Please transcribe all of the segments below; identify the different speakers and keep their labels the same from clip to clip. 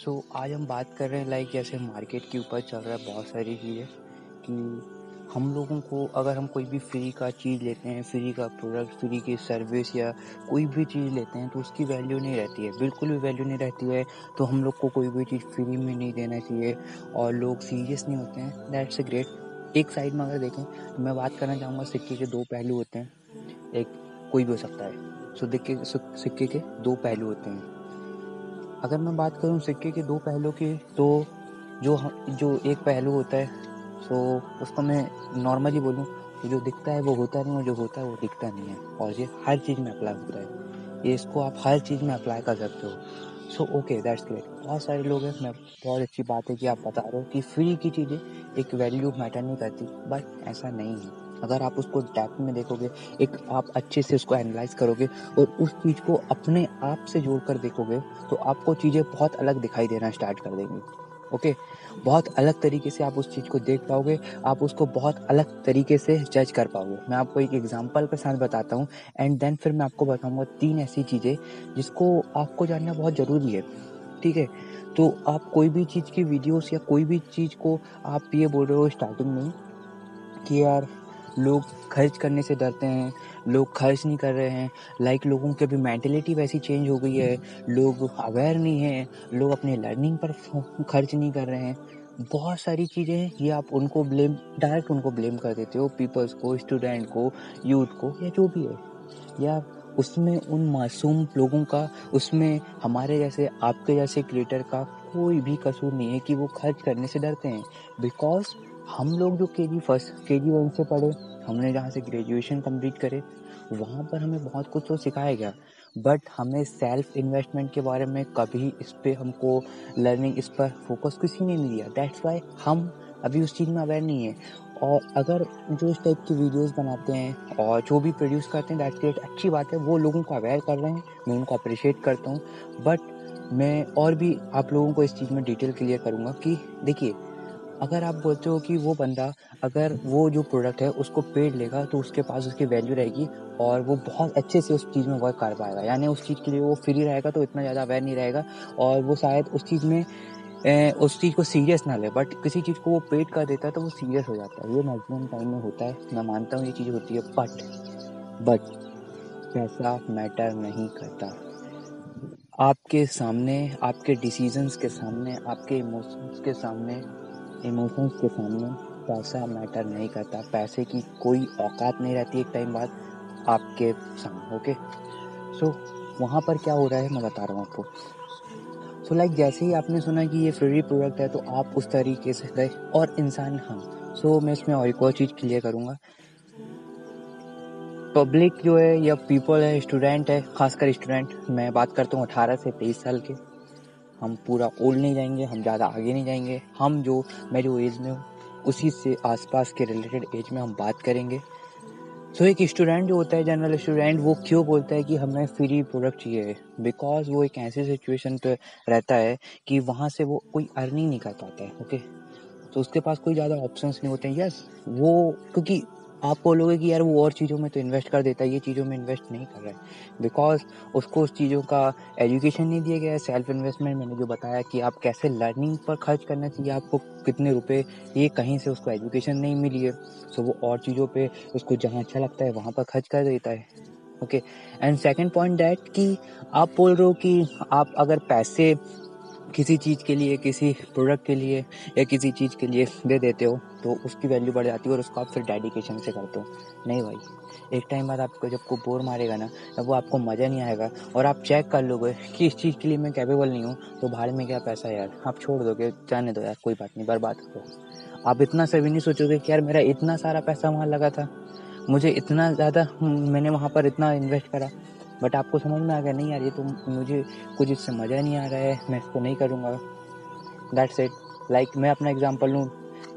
Speaker 1: सो so, आज हम बात कर रहे हैं लाइक जैसे मार्केट के ऊपर चल रहा है बहुत सारी चीज़ें कि हम लोगों को अगर हम कोई भी फ्री का चीज़ लेते हैं फ्री का प्रोडक्ट फ्री की सर्विस या कोई भी चीज़ लेते हैं तो उसकी वैल्यू नहीं रहती है। बिल्कुल भी वैल्यू नहीं रहती है तो हम लोग को कोई भी चीज़ फ्री में नहीं देना चाहिए और लोग सीरियस नहीं होते हैं। दैट्स ए ग्रेट एक साइड में अगर देखें तो मैं बात करना चाहूँगा सिक्के के दो पहलू होते हैं। एक कोई भी हो सकता है। सो दिक्के सिक्के के दो पहलू होते हैं। अगर मैं बात करूँ सिक्के के दो पहलू की तो जो जो एक पहलू होता है सो उसको मैं नॉर्मली बोलूँ तो जो दिखता है वो होता नहीं और जो होता है वो दिखता नहीं है। और ये हर चीज़ में अप्लाई होता है। ये इसको आप हर चीज़ में अप्लाई कर सकते हो। सो ओके दैट्स ग्रेट बहुत सारे लोग हैं, मैं बहुत अच्छी बात है कि आप बता रहे हो कि फ्री की चीज़ें एक वैल्यू मैटर नहीं करती बट ऐसा नहीं है। अगर आप उसको डेप्थ में देखोगे, एक आप अच्छे से उसको एनालाइज करोगे और उस चीज़ को अपने आप से जोड़ कर देखोगे तो आपको चीज़ें बहुत अलग दिखाई देना स्टार्ट कर देंगी। ओके बहुत अलग तरीके से आप उस चीज़ को देख पाओगे, आप उसको बहुत अलग तरीके से जज कर पाओगे। मैं आपको एक एग्जांपल के साथ बताता हूँ एंड देन फिर मैं आपको बताऊँगा तीन ऐसी चीज़ें जिसको आपको जानना बहुत ज़रूरी है। ठीक है? तो आप कोई भी चीज़ की वीडियोस या कोई भी चीज़ को आप ये बोल रहे हो स्टार्टिंग में कि यार लोग खर्च करने से डरते हैं, लोग खर्च नहीं कर रहे हैं लाइक लोगों की अभी मैंटेलिटी वैसी चेंज हो गई है, लोग अवेयर नहीं हैं, लोग अपने लर्निंग पर खर्च नहीं कर रहे हैं। बहुत सारी चीज़ें हैं, ये आप उनको ब्लेम डायरेक्ट उनको ब्लेम कर देते हो पीपल्स को स्टूडेंट को यूथ को, या जो भी है। या उसमें उन मासूम लोगों का, उसमें हमारे जैसे, आपके जैसे क्रिएटर का कोई भी कसूर नहीं है कि वो खर्च करने से डरते हैं। बिकॉज़ हम लोग जो के जी फ़र्स्ट के जी वन से पढ़े हमने जहाँ से ग्रेजुएशन कंप्लीट करे, वहाँ पर हमें बहुत कुछ तो सिखाया गया। बट हमें सेल्फ इन्वेस्टमेंट के बारे में कभी इस पर हमको लर्निंग इस पर फोकस किसी ने नहीं दिया दैट्स वाई हम अभी उस चीज़ में अवेयर नहीं है। और अगर जो इस टाइप की वीडियोस बनाते हैं और जो भी प्रोड्यूस करते हैं दैट्स ग्रेट अच्छी बात है, वो लोगों को अवेयर कर रहे हैं, मैं उनको अप्रिशिएट करता हूँ। बट मैं और भी आप लोगों को इस चीज़ में डिटेल क्लियर करूँगा कि देखिए अगर आप बोलते हो कि वो बंदा अगर वो जो प्रोडक्ट है उसको पेड लेगा तो उसके पास उसकी वैल्यू रहेगी और वो बहुत अच्छे से उस चीज़ में वर्क कर पाएगा। यानी उस चीज़ के लिए वो फ्री रहेगा तो इतना ज़्यादा अवेयर नहीं रहेगा और वो शायद उस चीज़ में ए, उस चीज़ को सीरियस ना ले। बट किसी चीज़ को वो पेड कर देता है तो वो सीरियस हो जाता है। ये मैक्सिमम टाइम में होता है। मैं मानता हूँ ये चीज़ होती है बट बट पैसा मैटर नहीं करता। आपके सामने आपके डिसीजंस के सामने आपके इमोशंस के सामने इमोशंस के सामने पैसा मैटर नहीं करता। पैसे की कोई औकात नहीं रहती एक टाइम बाद आपके सामने ओके सो वहाँ पर क्या हो रहा है मैं बता रहा हूँ आपको। सो लाइक जैसे ही आपने सुना कि ये फ्री प्रोडक्ट है तो आप उस तरीके से गए और इंसान हाँ। सो मैं इसमें और एक और चीज़ क्लियर करूँगा। पब्लिक जो है या पीपल है स्टूडेंट है, खासकर स्टूडेंट मैं बात करता हूँ अठारह से तेईस साल के। हम पूरा ओल्ड नहीं जाएँगे हम ज़्यादा आगे नहीं जाएँगे। हम जो मैं जो एज में हूँ उसी से आसपास के रिलेटेड एज में हम बात करेंगे। सो so, एक स्टूडेंट जो होता है जनरल स्टूडेंट वो क्यों बोलता है कि हमें फ्री प्रोडक्ट चाहिए? बिकॉज़ वो एक ऐसी सिचुएशन पे रहता है कि वहाँ से वो कोई अर्निंग नहीं कर पाता है ओके okay? तो उसके पास कोई ज़्यादा ऑप्शंस नहीं होते हैं। यस वो क्योंकि आप बोलोगे कि यार वो और चीज़ों में तो इन्वेस्ट कर देता है, ये चीज़ों में इन्वेस्ट नहीं कर रहा है। बिकॉज़ उसको उस चीज़ों का एजुकेशन नहीं दिया गया है सेल्फ इन्वेस्टमेंट मैंने जो बताया कि आप कैसे लर्निंग पर खर्च करना चाहिए, आपको कितने रुपए, ये कहीं से उसको एजुकेशन नहीं मिली है। सो वो और चीज़ों पर उसको जहाँ अच्छा लगता है, वहाँ पर खर्च कर देता है। Okay and second point that कि आप बोल रहे हो कि आप अगर पैसे किसी चीज़ के लिए, किसी प्रोडक्ट के लिए या किसी चीज़ के लिए दे देते हो तो उसकी वैल्यू बढ़ जाती है और उसको आप फिर डेडिकेशन से करते हो। नहीं भाई, एक टाइम बाद आपको जब को बोर मारेगा ना, तब वो आपको मज़ा नहीं आएगा और आप चेक कर लोगे कि इस चीज़ के लिए मैं कैपेबल नहीं हूँ तो भाड़ में क्या पैसा यार? आप छोड़ दोगे, जाने दो यार, कोई बात नहीं, बर्बाद करो आप इतना से भी नहीं सोचोगे कि यार मेरा इतना सारा पैसा वहाँ लगा था, मुझे इतना ज़्यादा, मैंने वहाँ पर इतना इन्वेस्ट करा बट आपको समझ में आ गया, नहीं यार, ये तो मुझे कुछ इससे मज़ा नहीं आ रहा है, मैं इसको नहीं करूँगा। दैट्स इट लाइक मैं अपना एग्ज़ाम्पल लूँ,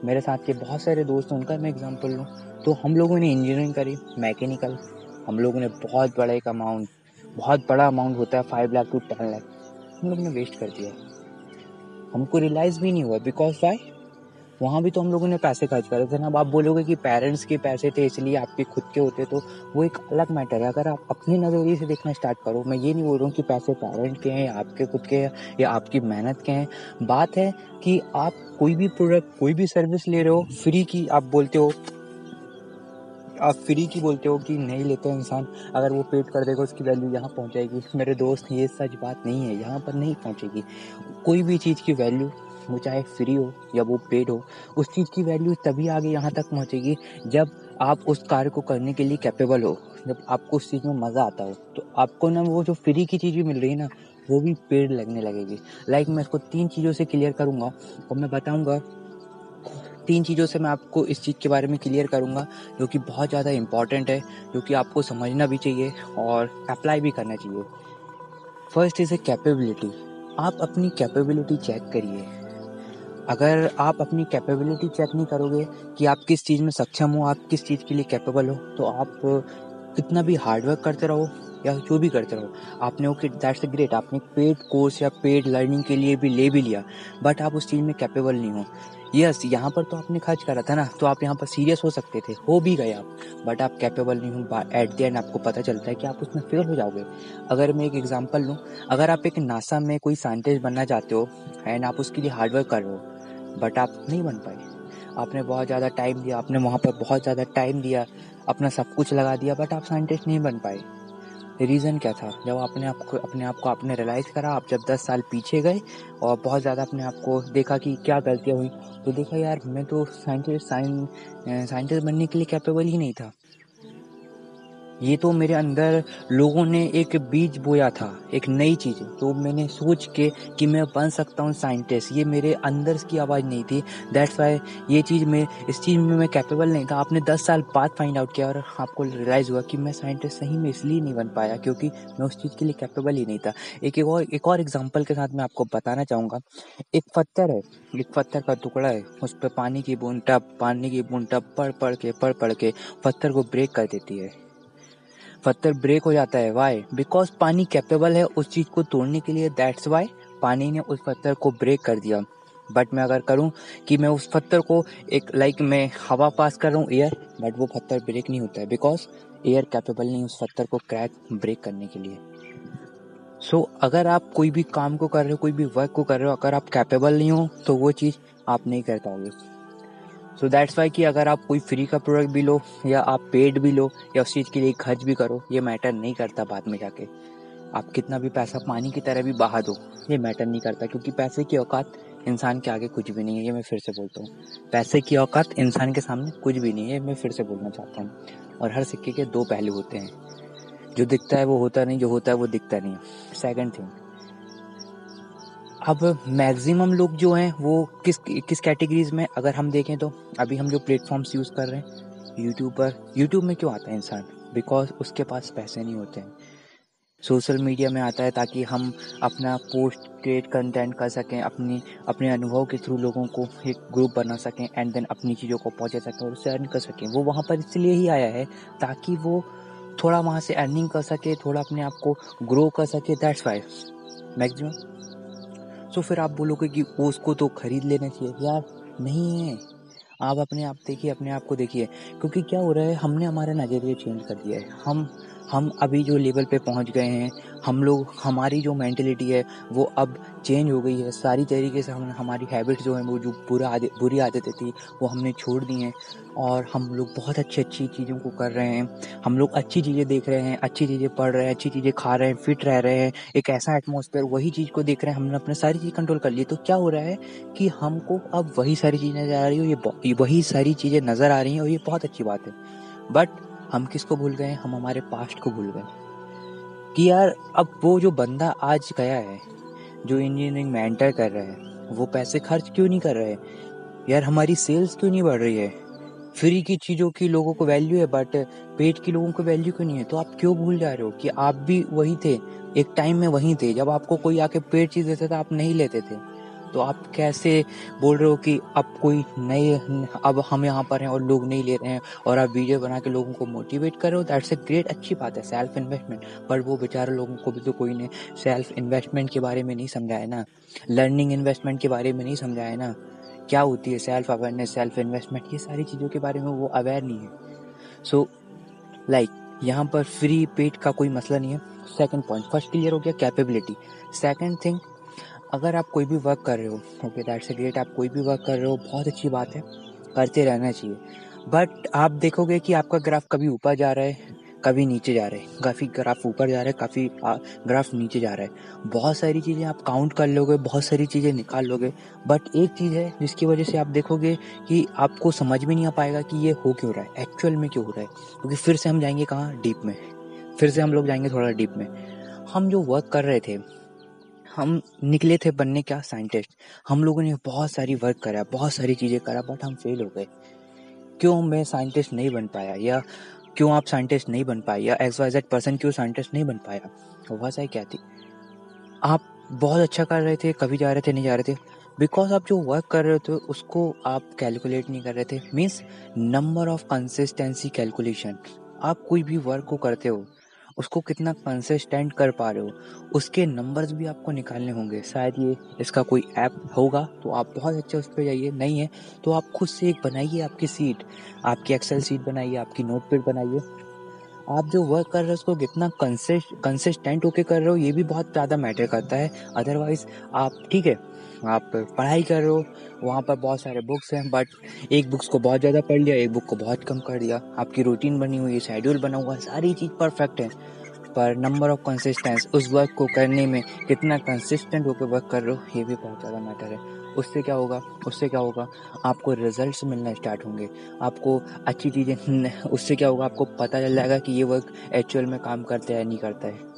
Speaker 1: मेरे साथ के बहुत सारे दोस्त हैं, उनका मैं एग्ज़ाम्पल लूँ तो हम लोगों ने इंजीनियरिंग करी मैकेनिकल हम लोगों ने बहुत बड़ा एक अमाउंट बहुत बड़ा अमाउंट होता है five lakh to ten lakh हम लोग ने वेस्ट कर दिया। हमको रियलाइज़ भी नहीं हुआ बिकॉज़ वाई वहाँ भी तो हम लोगों ने पैसे खर्च करे थे ना। अब आप बोलोगे कि पेरेंट्स के पैसे थे इसलिए आपके खुद के होते तो वो एक अलग मैटर है। अगर आप अपने नज़रिए से देखना स्टार्ट करो, मैं ये नहीं बोल रहा हूँ कि पैसे पेरेंट के हैं या आपके खुद के हैं या आपकी मेहनत के हैं। बात है कि आप कोई भी प्रोडक्ट कोई भी सर्विस ले रहे हो फ्री की आप बोलते हो, आप फ्री की बोलते हो कि नहीं लेते इंसान। अगर वो पेड कर देगा, उसकी वैल्यू यहाँ पहुँचाएगी मेरे दोस्त, ये सच बात नहीं है, यहाँ पर नहीं पहुँचेगी। कोई भी चीज़ की वैल्यू वो चाहे फ्री हो या वो पेड हो, उस चीज़ की वैल्यू तभी आगे यहाँ तक पहुँचेगी जब आप उस कार्य को करने के लिए कैपेबल हो। जब आपको उस चीज़ में मज़ा आता हो तो आपको ना वो जो फ्री की चीज़ भी मिल रही है ना, वो भी पेड लगने लगेगी। लाइक मैं इसको तीन चीज़ों से क्लियर करूँगा और मैं बताऊँगा, तीन चीज़ों से मैं आपको इस चीज़ के बारे में क्लियर करूँगा जो कि बहुत ज़्यादा इंपॉर्टेंट है, जो कि आपको समझना भी चाहिए और अप्लाई भी करना चाहिए। फ़र्स्ट इज़ ए कैपेबिलिटी आप अपनी कैपेबिलिटी चेक करिए। अगर आप अपनी कैपेबिलिटी चेक नहीं करोगे कि आप किस चीज़ में सक्षम हो आप किस चीज़ के लिए कैपेबल हो तो आप कितना भी हार्डवर्क करते रहो या जो भी करते रहो आपने ओके दैट्स ग्रेट आपने पेड कोर्स या पेड लर्निंग के लिए भी ले भी लिया बट आप उस चीज़ में कैपेबल नहीं हो। यस yes, यहाँ पर तो आपने खर्च करा था ना तो आप यहाँ पर सीरियस हो सकते थे हो भी गए आप बट आप कैपेबल नहीं हो एट द एंड आपको पता चलता है कि आप उसमें फेल हो जाओगे। अगर मैं एक एग्जांपल लूँ अगर आप एक नासा में कोई साइंटिस्ट बनना चाहते हो एंड आप उसके लिए हार्डवर्क कर रहे हो बट आप नहीं बन पाए। आपने बहुत ज़्यादा टाइम दिया, आपने वहाँ पर बहुत ज़्यादा टाइम दिया, अपना सब कुछ लगा दिया बट आप साइंटिस्ट नहीं बन पाए। रीज़न क्या था? जब आपने आपको, अपने आप को आपने रियलाइज़ करा, आप जब दस साल पीछे गए और बहुत ज़्यादा अपने आप को देखा कि क्या गलतियाँ हुई तो देखा, यार, मैं तो साइंटिस्ट साइंटिस्ट बनने के लिए कैपेबल ही नहीं था। ये तो मेरे अंदर लोगों ने एक बीज बोया था, एक नई चीज़। तो मैंने सोच के कि मैं बन सकता हूँ साइंटिस्ट। ये मेरे अंदर की आवाज़ नहीं थी। दैट्स वाई ये चीज़ में, इस चीज़ में मैं कैपेबल नहीं था। आपने दस साल बाद फाइंड आउट किया और आपको रियलाइज़ हुआ कि मैं साइंटिस्ट सही में इसलिए नहीं बन पाया क्योंकि मैं उस चीज़ के लिए कैपेबल ही नहीं था। एक एक और एक और एग्ज़ाम्पल के साथ मैं आपको बताना चाहूँगा। एक पत्थर है, एक पत्थर का टुकड़ा है। उस पर पानी की बूंद टप पानी की बूंद टप पढ़ पढ़ के, पढ़ पढ़ के पत्थर को ब्रेक कर देती है। पत्थर ब्रेक हो जाता है। वाई बिकॉज़ पानी कैपेबल है उस चीज़ को तोड़ने के लिए। दैट्स वाई पानी ने उस पत्थर को ब्रेक कर दिया। बट मैं अगर करूँ कि मैं उस पत्थर को एक लाइक मैं हवा पास कर रहा हूँ एयर बट वो पत्थर ब्रेक नहीं होता है। बिकॉज़ एयर कैपेबल नहीं उस पत्थर को क्रैक ब्रेक करने के लिए। सो so, अगर आप कोई भी काम को कर रहे हो कोई भी वर्क को कर रहे हो अगर आप कैपेबल नहीं हो तो वो चीज़ आप नहीं कर पाओगे। सो दैट्स वाई कि अगर आप कोई फ्री का प्रोडक्ट भी लो, या आप पेड भी लो, या उस चीज़ के लिए खर्च भी करो, ये मैटर नहीं करता बाद में जाके। आप कितना भी पैसा पानी की तरह भी बहा दो, ये मैटर नहीं करता, क्योंकि पैसे की औकात इंसान के आगे कुछ भी नहीं है, ये मैं फिर से बोलता हूँ। पैसे की औकात इंसान के सामने कुछ भी नहीं है मैं फिर से बोलना चाहता हूँ। और हर सिक्के के दो पहलू होते हैं। जो दिखता है वो होता नहीं, जो होता है वो दिखता नहीं सेकेंड थिंग अब मैक्सिमम लोग जो हैं, वो किस किस कैटेगरीज में? अगर हम देखें तो अभी हम जो प्लेटफॉर्म्स यूज़ कर रहे हैं यूट्यूब पर यूट्यूब में क्यों आता है इंसान? बिकॉज़ उसके पास पैसे नहीं होते हैं। सोशल मीडिया में आता है ताकि हम अपना पोस्ट क्रिएट कंटेंट कर सकें, अपनी, अपने अनुभव के थ्रू लोगों को एक ग्रुप बना सकें एंड देन अपनी चीज़ों को पहुँचा सकें और उससे अर्न कर सकें। वो वहाँ पर इसलिए ही आया है ताकि वो थोड़ा वहाँ से अर्निंग कर सके, थोड़ा अपने आप को ग्रो कर सके। दैट्स वाई मैक्सिमम तो फिर आप बोलोगे कि उसको तो खरीद लेना चाहिए। यार, नहीं है। आप अपने आप देखिए, अपने आप को देखिए। क्योंकि क्या हो रहा है, हमने हमारा नज़रिया चेंज कर दिया है। हम हम अभी जो लेवल पे पहुँच गए हैं, हम लोग, हमारी जो मैंटेलिटी है, वो अब चेंज हो गई है। सारी तरीके से हम, हमारी हैबिट जो है, वो जो बुरा आदत बुरी आदतें थी, वो हमने छोड़ दी हैं। और हम लोग बहुत अच्छी अच्छी चीज़ों को कर रहे हैं। हम लोग अच्छी चीज़ें देख रहे हैं, अच्छी चीज़ें पढ़ रहे हैं, अच्छी चीज़ें खा रहे हैं फिट रह रहे हैं। एक ऐसा एटमोसफेयर वही चीज़ को देख रहे हैं, हमने अपने सारी चीज़ कंट्रोल कर ली। तो क्या हो रहा है कि हमको अब वही सारी चीज़ें नज़र आ रही हो ये वही सारी चीज़ें नज़र आ रही हैं, और ये बहुत अच्छी बात है। बट हम किसको भूल गए? हम हमारे पास्ट को भूल गए। कि यार, अब वो जो बंदा आज गया है, जो इंजीनियरिंग में एंटर कर रहा है, वो पैसे खर्च क्यों नहीं कर रहे यार, हमारी सेल्स क्यों नहीं बढ़ रही है? फ्री की चीज़ों की लोगों को वैल्यू है बट पेट की लोगों को वैल्यू क्यों नहीं है? तो आप क्यों भूल जा रहे हो कि आप भी वही थे? एक टाइम में वही थे। जब आपको कोई आके पेट चीज़ देता था, आप नहीं लेते थे। तो आप कैसे बोल रहे हो कि अब कोई नए, अब हम यहाँ पर हैं और लोग नहीं ले रहे हैं और आप वीडियो बना के लोगों को मोटिवेट कर रहे हो? दैट्स ए ग्रेट अच्छी बात है सेल्फ इन्वेस्टमेंट पर वो बेचारे लोगों को भी तो कोई ने सेल्फ इन्वेस्टमेंट के बारे में नहीं समझाया ना? लर्निंग इन्वेस्टमेंट के बारे में नहीं समझाया ना? क्या होती है सेल्फ अवेयरनेस सेल्फ इन्वेस्टमेंट ये सारी चीज़ों के बारे में वो अवेयर नहीं है। सो लाइक यहाँ पर फ्री पेड का कोई मसला नहीं है। सेकंड पॉइंट फ़र्स्ट क्लियर हो गया कैपेबिलिटी सेकंड थिंग अगर आप कोई भी वर्क कर रहे हो ओके दैट्स ए ग्रेट आप कोई भी वर्क कर रहे हो, बहुत अच्छी बात है, करते रहना चाहिए। बट आप देखोगे कि आपका ग्राफ कभी ऊपर जा रहा है, कभी नीचे जा रहे हैं। काफ़ी ग्राफ ऊपर जा रहा है, काफ़ी ग्राफ नीचे जा रहा है। बहुत सारी चीज़ें आप काउंट कर लोगे, बहुत सारी चीज़ें निकाल लोगे। बट एक चीज़ है जिसकी वजह से आप देखोगे कि आपको समझ में नहीं आ पाएगा कि ये हो क्यों रहा है एक्चुअल में क्यों हो रहा है। क्योंकि फिर से हम जाएँगे कहाँ? डीप में। फिर से हम लोग जाएँगे थोड़ा डीप में। हम जो वर्क कर रहे थे हम निकले थे बनने क्या साइंटिस्ट हम लोगों ने बहुत सारी वर्क करा, बहुत सारी चीज़ें करा बट हम फेल हो गए। क्यों मैं साइंटिस्ट नहीं बन पाया? या क्यों आप साइंटिस्ट नहीं बन पाए? या एक्स वाई जेड पर्सन क्यों साइंटिस्ट नहीं बन पाया? वजह क्या थी? आप बहुत अच्छा कर रहे थे, कभी जा रहे थे, नहीं जा रहे थे। बिकॉज़ आप जो वर्क कर रहे थे, उसको आप कैलकुलेट नहीं कर रहे थे। Means number of consistency calculation आप कोई भी वर्क को करते हो उसको कितना कंसिस्टेंट कर पा रहे हो? उसके नंबर्स भी आपको निकालने होंगे। शायद ये इसका कोई ऐप होगा तो आप बहुत अच्छे उस पर जाइए। नहीं है तो आप खुद से एक बनाइए आपकी सीट आपकी एक्सेल सीट बनाइए, आपकी नोट बनाइए। आप जो वर्क कर रहे हो, उसको कितना कंसिस्टेंट होके कर रहे हो, ये भी बहुत ज़्यादा मैटर करता है। अदरवाइज़ आप, ठीक है, आप पढ़ाई कर रहे हो, वहाँ पर बहुत सारे बुक्स हैं बट एक बुक्स को बहुत ज़्यादा पढ़ लिया, एक बुक को बहुत कम कर दिया। आपकी रूटीन बनी हुई है शेड्यूल बना हुआ सारी चीज़ परफेक्ट है। पर नंबर ऑफ़ कंसिस्टेंस उस वर्क को करने में कितना कंसिस्टेंट होकर वर्क कर रहे हो, ये भी बहुत ज़्यादा मैटर है। उससे क्या होगा? उससे क्या होगा? आपको रिजल्ट्स मिलना स्टार्ट होंगे। आपको अच्छी चीज़ें उससे क्या होगा? आपको पता चल जाएगा कि ये वर्क एक्चुअल में काम करता है नहीं करता है।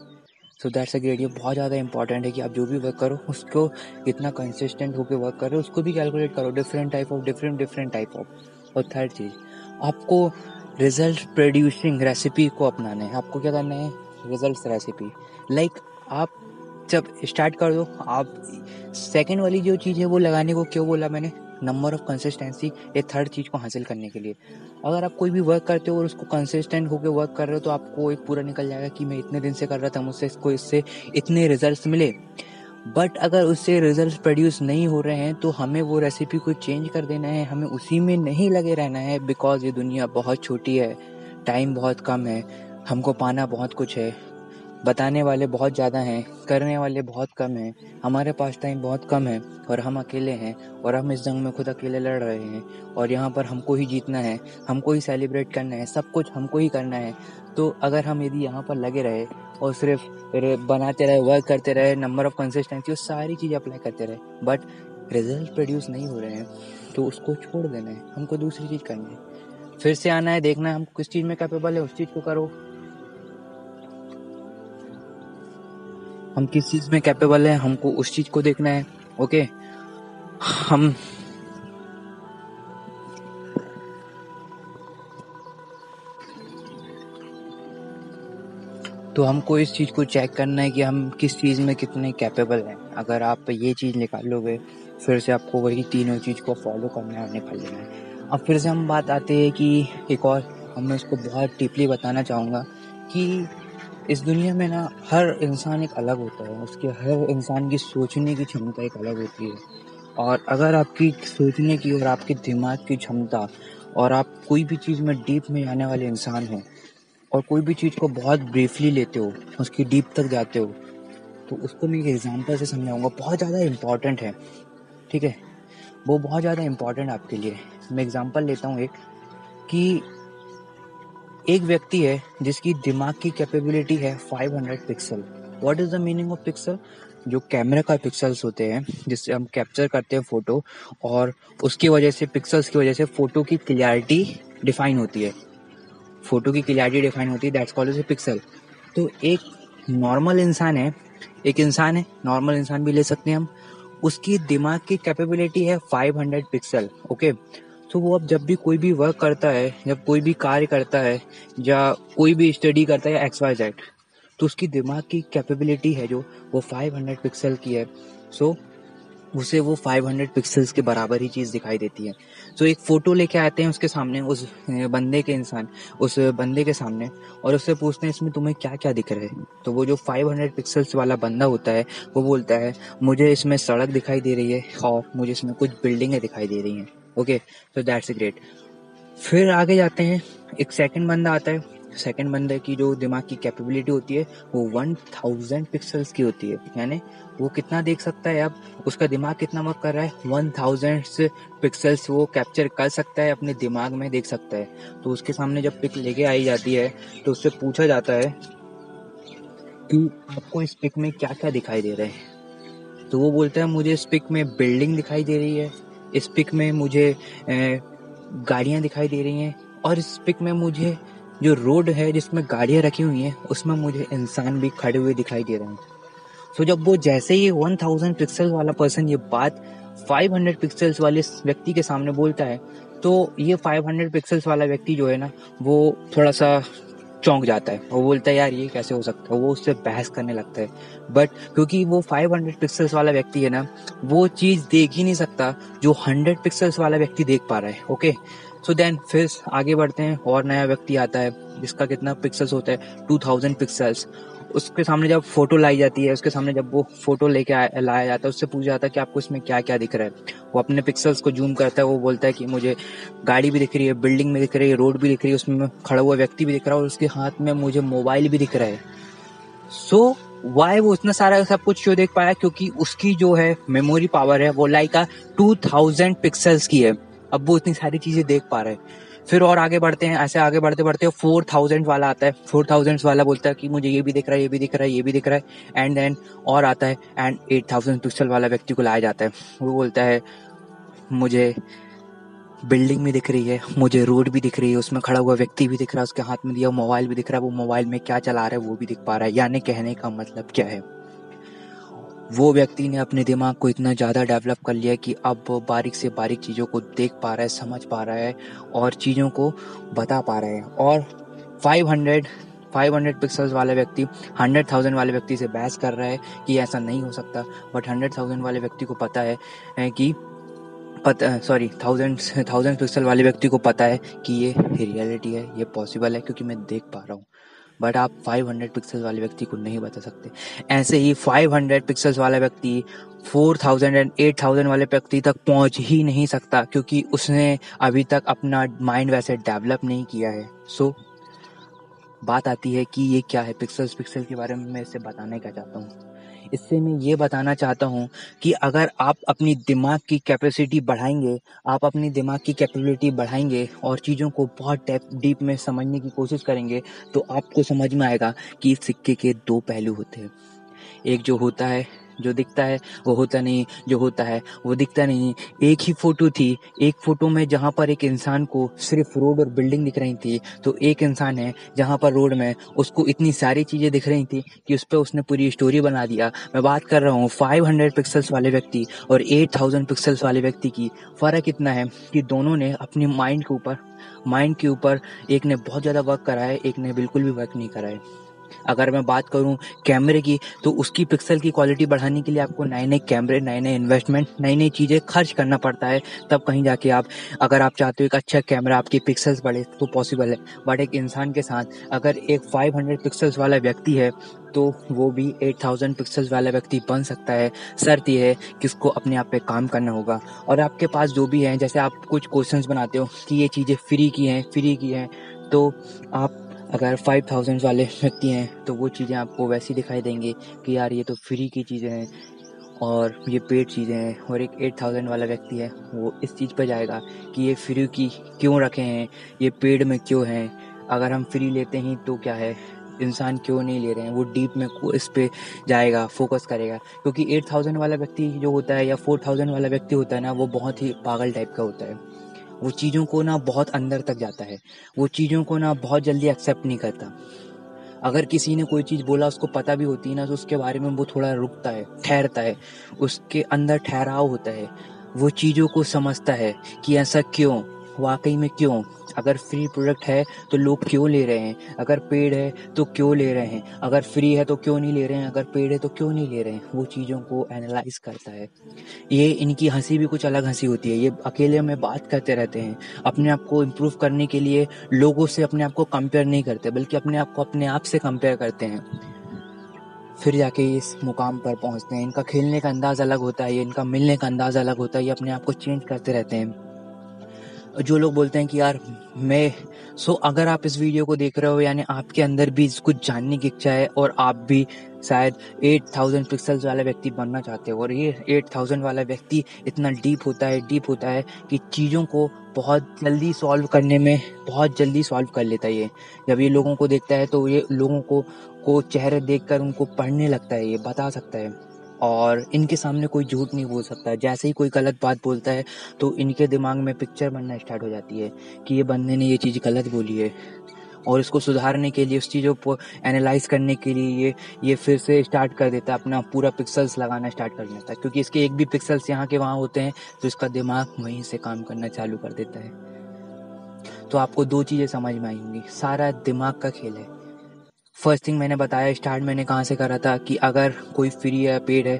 Speaker 1: सो दैट्स अ ग्रेट ये बहुत ज़्यादा इंपॉर्टेंट है कि आप जो भी वर्क करो, उसको कितना कंसिस्टेंट होकर वर्क करो, उसको भी कैलकुलेट करो। Different type of different different type of और थर्ड चीज़, आपको रिज़ल्ट प्रोड्यूसिंग रेसिपी को अपनाना है। आपको क्या करना है? रिज़ल्ट रेसिपी लाइक आप जब स्टार्ट कर दो, आप सेकेंड वाली जो चीज़ है वो लगाने को क्यों बोला मैंने? नंबर ऑफ़ कंसिस्टेंसी ये थर्ड चीज़ को हासिल करने के लिए। अगर आप कोई भी वर्क करते हो और उसको कंसिस्टेंट होकर वर्क कर रहे हो तो आपको एक पूरा निकल जाएगा कि मैं इतने दिन से कर रहा था, मुझसे इसको इससे इतने रिज़ल्ट मिले। बट अगर उससे रिज़ल्ट प्रोड्यूस नहीं हो रहे हैं तो हमें वो रेसिपी को चेंज कर देना है। हमें उसी में नहीं लगे रहना है बिकॉज़ ये दुनिया बहुत छोटी है टाइम बहुत कम है, हमको पाना बहुत कुछ है। बताने वाले बहुत ज़्यादा हैं, करने वाले बहुत कम हैं, हमारे पास टाइम बहुत कम है, और हम अकेले हैं, और हम इस जंग में खुद अकेले लड़ रहे हैं, और यहाँ पर हमको ही जीतना है, हमको ही सेलिब्रेट करना है, सब कुछ हमको ही करना है। तो अगर हम यदि यहाँ पर लगे रहे, और सिर्फ़ बनाते रहे वर्क करते रहे नंबर ऑफ़ कंसिस्टेंसी वो सारी चीज़ें अप्लाई करते रहे बट रिज़ल्ट प्रोड्यूस नहीं हो रहे हैं तो उसको छोड़ देना है, हमको दूसरी चीज़ करनी है। फिर से आना है, देखना है हम किस चीज़ में कैपेबल है, उस चीज़ को करो। हम किस चीज़ में कैपेबल है, हमको उस चीज़ को देखना है ओके हम तो हमको इस चीज़ को चेक करना है कि हम किस चीज़ में कितने कैपेबल हैं। अगर आप ये चीज़ निकाल लोगे फिर से आपको वही तीनों चीज़ को फॉलो करना है और निकाल लेना है। अब फिर से हम बात आते हैं कि एक और, हम मैं इसको बहुत डीपली बताना चाहूँगा कि इस दुनिया में ना हर इंसान एक अलग होता है, उसके हर इंसान की सोचने की क्षमता एक अलग होती है। और अगर आपकी सोचने की और आपके दिमाग की क्षमता और आप कोई भी चीज़ में डीप में जाने वाले इंसान हो और कोई भी चीज़ को बहुत ब्रीफली लेते हो, उसकी डीप तक जाते हो तो उसको मैं एक एग्ज़ाम्पल से समझाऊँगा। बहुत ज़्यादा इंपॉर्टेंट है, ठीक है? वो बहुत ज़्यादा इंपॉर्टेंट आपके लिए मैं एग्ज़ाम्पल लेता हूँ एक कि एक व्यक्ति है जिसकी दिमाग की कैपेबिलिटी है 500 pixel what is the meaning of pixel जो कैमरे का पिक्सल्स होते हैं, जिससे हम कैप्चर करते हैं फ़ोटो और उसकी वजह से पिक्सल्स की वजह से फ़ोटो की क्लियरिटी डिफाइन होती है. फ़ोटो की क्लियरिटी डिफाइन होती है दैट्स कॉल्ड एज पिक्सल तो एक नॉर्मल इंसान है, एक इंसान है नॉर्मल इंसान भी ले सकते हैं हम. उसकी दिमाग की कैपेबिलिटी है 500 पिक्सल ओके तो वो अब जब भी कोई भी वर्क करता है, जब कोई भी कार्य करता है, या कोई भी स्टडी करता है एक्स वाई जेड तो उसकी दिमाग की कैपेबिलिटी है जो, वो 500 पिक्सल की है। सो उसे वो 500 पिक्सल्स के बराबर ही चीज़ दिखाई देती है। तो एक फ़ोटो लेके आते हैं उसके सामने, उस बंदे के इंसान, उस बंदे के सामने, और उससे पूछते हैं, इसमें तुम्हें क्या क्या दिख रहा है? तो वो जो 500 पिक्सल्स वाला बंदा होता है, वो बोलता है, मुझे इसमें सड़क दिखाई दे रही है, और मुझे इसमें कुछ बिल्डिंगें दिखाई दे रही हैं। ओके तो दैट्स ग्रेट फिर आगे जाते हैं। एक सेकंड बंदा आता है। सेकंड बंदे की जो दिमाग की कैपेबिलिटी होती है, वो वन थाउज़ेंड पिक्सल्स की होती है, यानी वो कितना देख सकता है अब? उसका दिमाग कितना वर्क कर रहा है? वन थाउज़ेंड पिक्सल्स वो कैप्चर कर सकता है, अपने दिमाग में देख सकता है। तो उसके सामने जब पिक लेके आई जाती है तो उससे पूछा जाता है कि आपको इस पिक में क्या क्या दिखाई दे रहा है? तो वो बोलता है, मुझे इस पिक में बिल्डिंग दिखाई दे रही है। इस पिक में मुझे गाड़ियाँ दिखाई दे रही हैं और इस पिक में मुझे जो रोड है जिसमें गाड़ियाँ रखी हुई हैं, उसमें मुझे इंसान भी खड़े हुए दिखाई दे रहे हैं। सो जब वो जैसे ही 1000 पिक्सल वाला पर्सन ये बात 500 पिक्सल्स वाले व्यक्ति के सामने बोलता है तो ये 500 पिक्सल्स वाला व्यक्ति जो है ना, वो थोड़ा सा चौंक जाता है वो बोलता है, यार, ये कैसे हो सकता है? वो उससे बहस करने लगता है। बट क्योंकि वो 500 पिक्सल्स वाला व्यक्ति है ना, वो चीज़ देख ही नहीं सकता जो 100 पिक्सल्स वाला व्यक्ति देख पा रहा है ओके सो देन फिर आगे बढ़ते हैं और नया व्यक्ति आता है जिसका कितना पिक्सल्स होता है टू थाउज़ेंड पिक्सल्स उसके सामने जब फ़ोटो लाई जाती है उसके सामने जब वो फ़ोटो लेके लाया जाता है उससे पूछा जाता है कि आपको इसमें क्या क्या दिख रहा है। वो अपने पिक्सल्स को जूम करता है वो बोलता है कि मुझे गाड़ी भी दिख रही है बिल्डिंग भी दिख रही है रोड भी दिख रही है उसमें खड़ा हुआ व्यक्ति भी दिख रहा है और उसके हाथ में मुझे मोबाइल भी दिख रहा है। सो so, वाई वो इतना सारा सब कुछ क्यों देख पाया? क्योंकि उसकी जो है मेमोरी पावर है वो लाइक टू थाउज़ेंड पिक्सल्स की है। अब वो इतनी सारी चीज़ें देख पा रहे हैं। फिर और आगे बढ़ते हैं, ऐसे आगे बढ़ते बढ़ते फोर थाउज़ेंड वाला आता है। फोर थाउज़ेंड वाला बोलता है कि मुझे ये भी दिख रहा है, ये भी दिख रहा है, ये भी दिख रहा है। एंड देन और आता है एंड एट थाउज़ेंड पिक्सल वाला व्यक्ति को लाया जाता है। वो बोलता है, मुझे बिल्डिंग भी दिख रही है, मुझे रोड भी दिख रही है, उसमें खड़ा हुआ व्यक्ति भी दिख रहा है, उसके हाथ में दिया मोबाइल भी दिख रहा है, वो मोबाइल में क्या चला रहा है, वो भी दिख पा रहा है। यानी कहने का मतलब क्या है? वो व्यक्ति ने अपने दिमाग को इतना ज़्यादा डेवलप कर लिया कि अब वो बारीक से बारीक चीज़ों को देख पा रहा है समझ पा रहा है और चीज़ों को बता पा रहा है। और 500 500 पिक्सल्स वाले व्यक्ति 100,000 वाले व्यक्ति से बहस कर रहा है कि ऐसा नहीं हो सकता। बट 100,000 वाले व्यक्ति को पता है कि पता सॉरी थाउज़ेंड थाउज़ेंड पिक्सल वाले व्यक्ति को पता है कि ये रियलिटी है ये पॉसिबल है क्योंकि मैं देख पा रहा हूँ। बट आप 500 पिक्सल वाले व्यक्ति को नहीं बता सकते। ऐसे ही 500 पिक्सल्स वाला व्यक्ति 4000 एंड 8000 वाले व्यक्ति तक पहुँच ही नहीं सकता क्योंकि उसने अभी तक अपना माइंड वैसे डेवलप नहीं किया है। सो so, बात आती है कि ये क्या है? पिक्सल्स पिक्सल के बारे में मैं इसे बताने का चाहता हूँ। इससे मैं ये बताना चाहता हूँ कि अगर आप अपनी दिमाग की कैपेसिटी बढ़ाएँगे, आप अपनी दिमाग की कैपेबिलिटी बढ़ाएँगे और चीज़ों को बहुत डेप डीप में समझने की कोशिश करेंगे तो आपको समझ में आएगा कि सिक्के के दो पहलू होते हैं। एक जो होता है जो दिखता है, वो होता नहीं, जो होता है, वो दिखता नहीं। एक ही फ़ोटो थी। एक फ़ोटो में जहाँ पर एक इंसान को सिर्फ़ रोड और बिल्डिंग दिख रही थी तो एक इंसान है जहाँ पर रोड में उसको इतनी सारी चीज़ें दिख रही थी कि उस पर उसने पूरी स्टोरी बना दिया। मैं बात कर रहा हूँ फाइव हंड्रेड पिक्सल्स वाले व्यक्ति और एट थाउज़ेंड पिक्सल्स वाले व्यक्ति की। फ़र्क इतना है कि दोनों ने अपने माइंड के ऊपर माइंड के ऊपर एक ने बहुत ज़्यादा वर्क करा है, एक ने बिल्कुल भी वर्क नहीं करा है। अगर मैं बात करूँ कैमरे की तो उसकी पिक्सल की क्वालिटी बढ़ाने के लिए आपको नए नए कैमरे नए नए इन्वेस्टमेंट नई नई चीज़ें खर्च करना पड़ता है, तब कहीं जाके आप, अगर आप चाहते हो एक अच्छा कैमरा, आपकी पिक्सल्स बढ़े तो पॉसिबल है। बट एक इंसान के साथ अगर एक 500 पिक्सल्स वाला व्यक्ति है तो वो भी 8000 पिक्सल्स वाला व्यक्ति बन सकता है। शर्त यह है कि उसको अपने आप पे काम करना होगा। और आपके पास जो भी है, जैसे आप कुछ क्वेश्चंस बनाते हो कि ये चीज़ें फ्री की हैं फ्री की हैं तो आप अगर फाइव थाउज़ेंड वाले व्यक्ति हैं तो वो चीज़ें आपको वैसी दिखाई देंगी कि यार ये तो फ्री की चीज़ें हैं और ये पेड चीज़ें हैं और एक एट थाउज़ेंड वाला व्यक्ति है, वो इस चीज़ पर जाएगा कि ये फ्री की क्यों रखे हैं, ये पेड में क्यों हैं? अगर हम फ्री लेते हैं तो क्या है? इंसान क्यों नहीं ले रहे हैं? वो डीप में इस पर जाएगा फोकस करेगा। क्योंकि एट थाउज़ेंड वाला व्यक्ति जो होता है या फोर थाउज़ेंड वाला व्यक्ति होता है ना, वो बहुत ही पागल टाइप का होता है। वो चीज़ों को ना बहुत अंदर तक जाता है। वो चीज़ों को ना बहुत जल्दी एक्सेप्ट नहीं करता। अगर किसी ने कोई चीज़ बोला, उसको पता भी होती है ना तो उसके बारे में वो थोड़ा रुकता है, ठहरता है। उसके अंदर ठहराव होता है। वो चीज़ों को समझता है कि ऐसा क्यों? वाकई में क्यों? अगर फ्री प्रोडक्ट है तो लोग क्यों ले रहे हैं? अगर पेड है तो क्यों ले रहे हैं? अगर फ्री है तो क्यों नहीं ले रहे हैं? अगर पेड है तो क्यों नहीं ले रहे हैं? वो चीज़ों को एनालाइज करता है। ये इनकी हँसी भी कुछ अलग हँसी होती है। ये अकेले में बात करते रहते हैं। अपने आप को इम्प्रूव करने के लिए लोगों से अपने आप को कंपेयर नहीं करते, बल्कि अपने आप को अपने आप से कंपेयर करते हैं। फिर जाके इस मुकाम पर पहुँचते हैं। इनका खेलने का अंदाज अलग होता है, इनका मिलने का अंदाज अलग होता है। ये अपने आप को चेंज करते रहते हैं। जो लोग बोलते हैं कि यार, मैं सो अगर आप इस वीडियो को देख रहे हो, यानी आपके अंदर भी कुछ जानने की इच्छा है और आप भी शायद 8000 पिक्सल्स वाला व्यक्ति बनना चाहते हो, और ये 8000 वाला व्यक्ति इतना डीप होता है डीप होता है कि चीज़ों को बहुत जल्दी सॉल्व करने में, बहुत जल्दी सॉल्व कर लेता है ये। जब ये लोगों को देखता है तो ये लोगों को को चेहरे देखकर उनको पढ़ने लगता है, ये बता सकता है। और इनके सामने कोई झूठ नहीं बोल सकता। जैसे ही कोई गलत बात बोलता है तो इनके दिमाग में पिक्चर बनना स्टार्ट हो जाती है कि ये बंदे ने ये चीज़ गलत बोली है। और इसको सुधारने के लिए, उस चीज़ों को एनालाइज करने के लिए ये ये फिर से स्टार्ट कर देता है। अपना पूरा पिक्सल्स लगाना स्टार्ट कर देता है। क्योंकि इसके एक भी पिक्सल्स यहाँ के वहाँ होते हैं तो इसका दिमाग वहीं से काम करना चालू कर देता है। तो आपको दो चीज़ें समझ में आई होंगी। सारा दिमाग का खेल है। फ़र्स्ट थिंग मैंने बताया स्टार्ट मैंने कहाँ से करा था कि अगर कोई फ्री है पेड है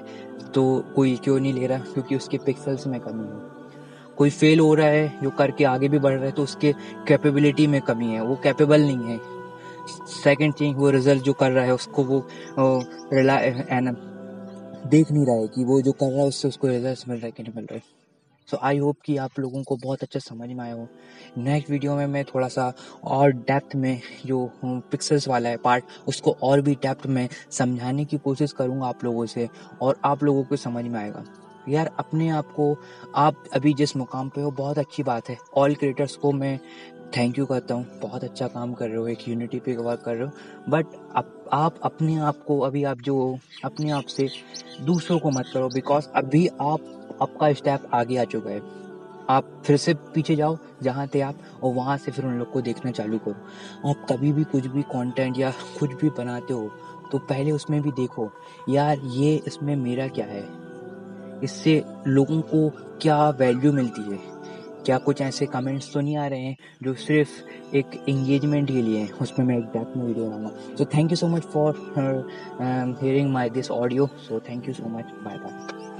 Speaker 1: तो कोई क्यों नहीं ले रहा, क्योंकि उसके पिक्सल्स में कमी है। कोई फेल हो रहा है, जो करके आगे भी बढ़ रहा है तो उसके कैपेबिलिटी में कमी है, वो कैपेबल नहीं है। सेकेंड थिंग वो रिज़ल्ट जो कर रहा है, उसको वो रिला देख नहीं रहा है कि वो जो कर रहा है, उससे उसको रिज़ल्ट मिल रहा है कि नहीं मिल रहा है। सो आई होप कि आप लोगों को बहुत अच्छा समझ में आया हो। नेक्स्ट वीडियो में मैं थोड़ा सा और डेप्थ में जो पिक्सल्स वाला है पार्ट उसको और भी डेप्थ में समझाने की कोशिश करूँगा आप लोगों से और आप लोगों को समझ में आएगा। यार अपने आप को आप अभी जिस मुकाम पे हो बहुत अच्छी बात है। ऑल क्रिएटर्स को मैं थैंक यू करता हूँ। बहुत अच्छा काम कर रहे हो एक यूनिटी पे वर्क कर रहे हो। बट आप, आप अपने आप को अभी आप जो अपने आप से दूसरों को मत करो बिकॉज़ अभी आप आपका स्टेप आगे आ चुका है। आप फिर से पीछे जाओ, जहाँ थे आप, और वहाँ से फिर उन लोग को देखना चालू करो। आप कभी भी कुछ भी कंटेंट या कुछ भी बनाते हो तो पहले उसमें भी देखो, यार, ये इसमें मेरा क्या है? इससे लोगों को क्या वैल्यू मिलती है? क्या कुछ ऐसे कमेंट्स तो नहीं आ रहे हैं जो सिर्फ़ एक इंगेजमेंट के लिए उसमें मैं एक डेप्थ में वीडियो बनाऊँगा। So thank you so much for hearing my this audio so thank you so much bye bye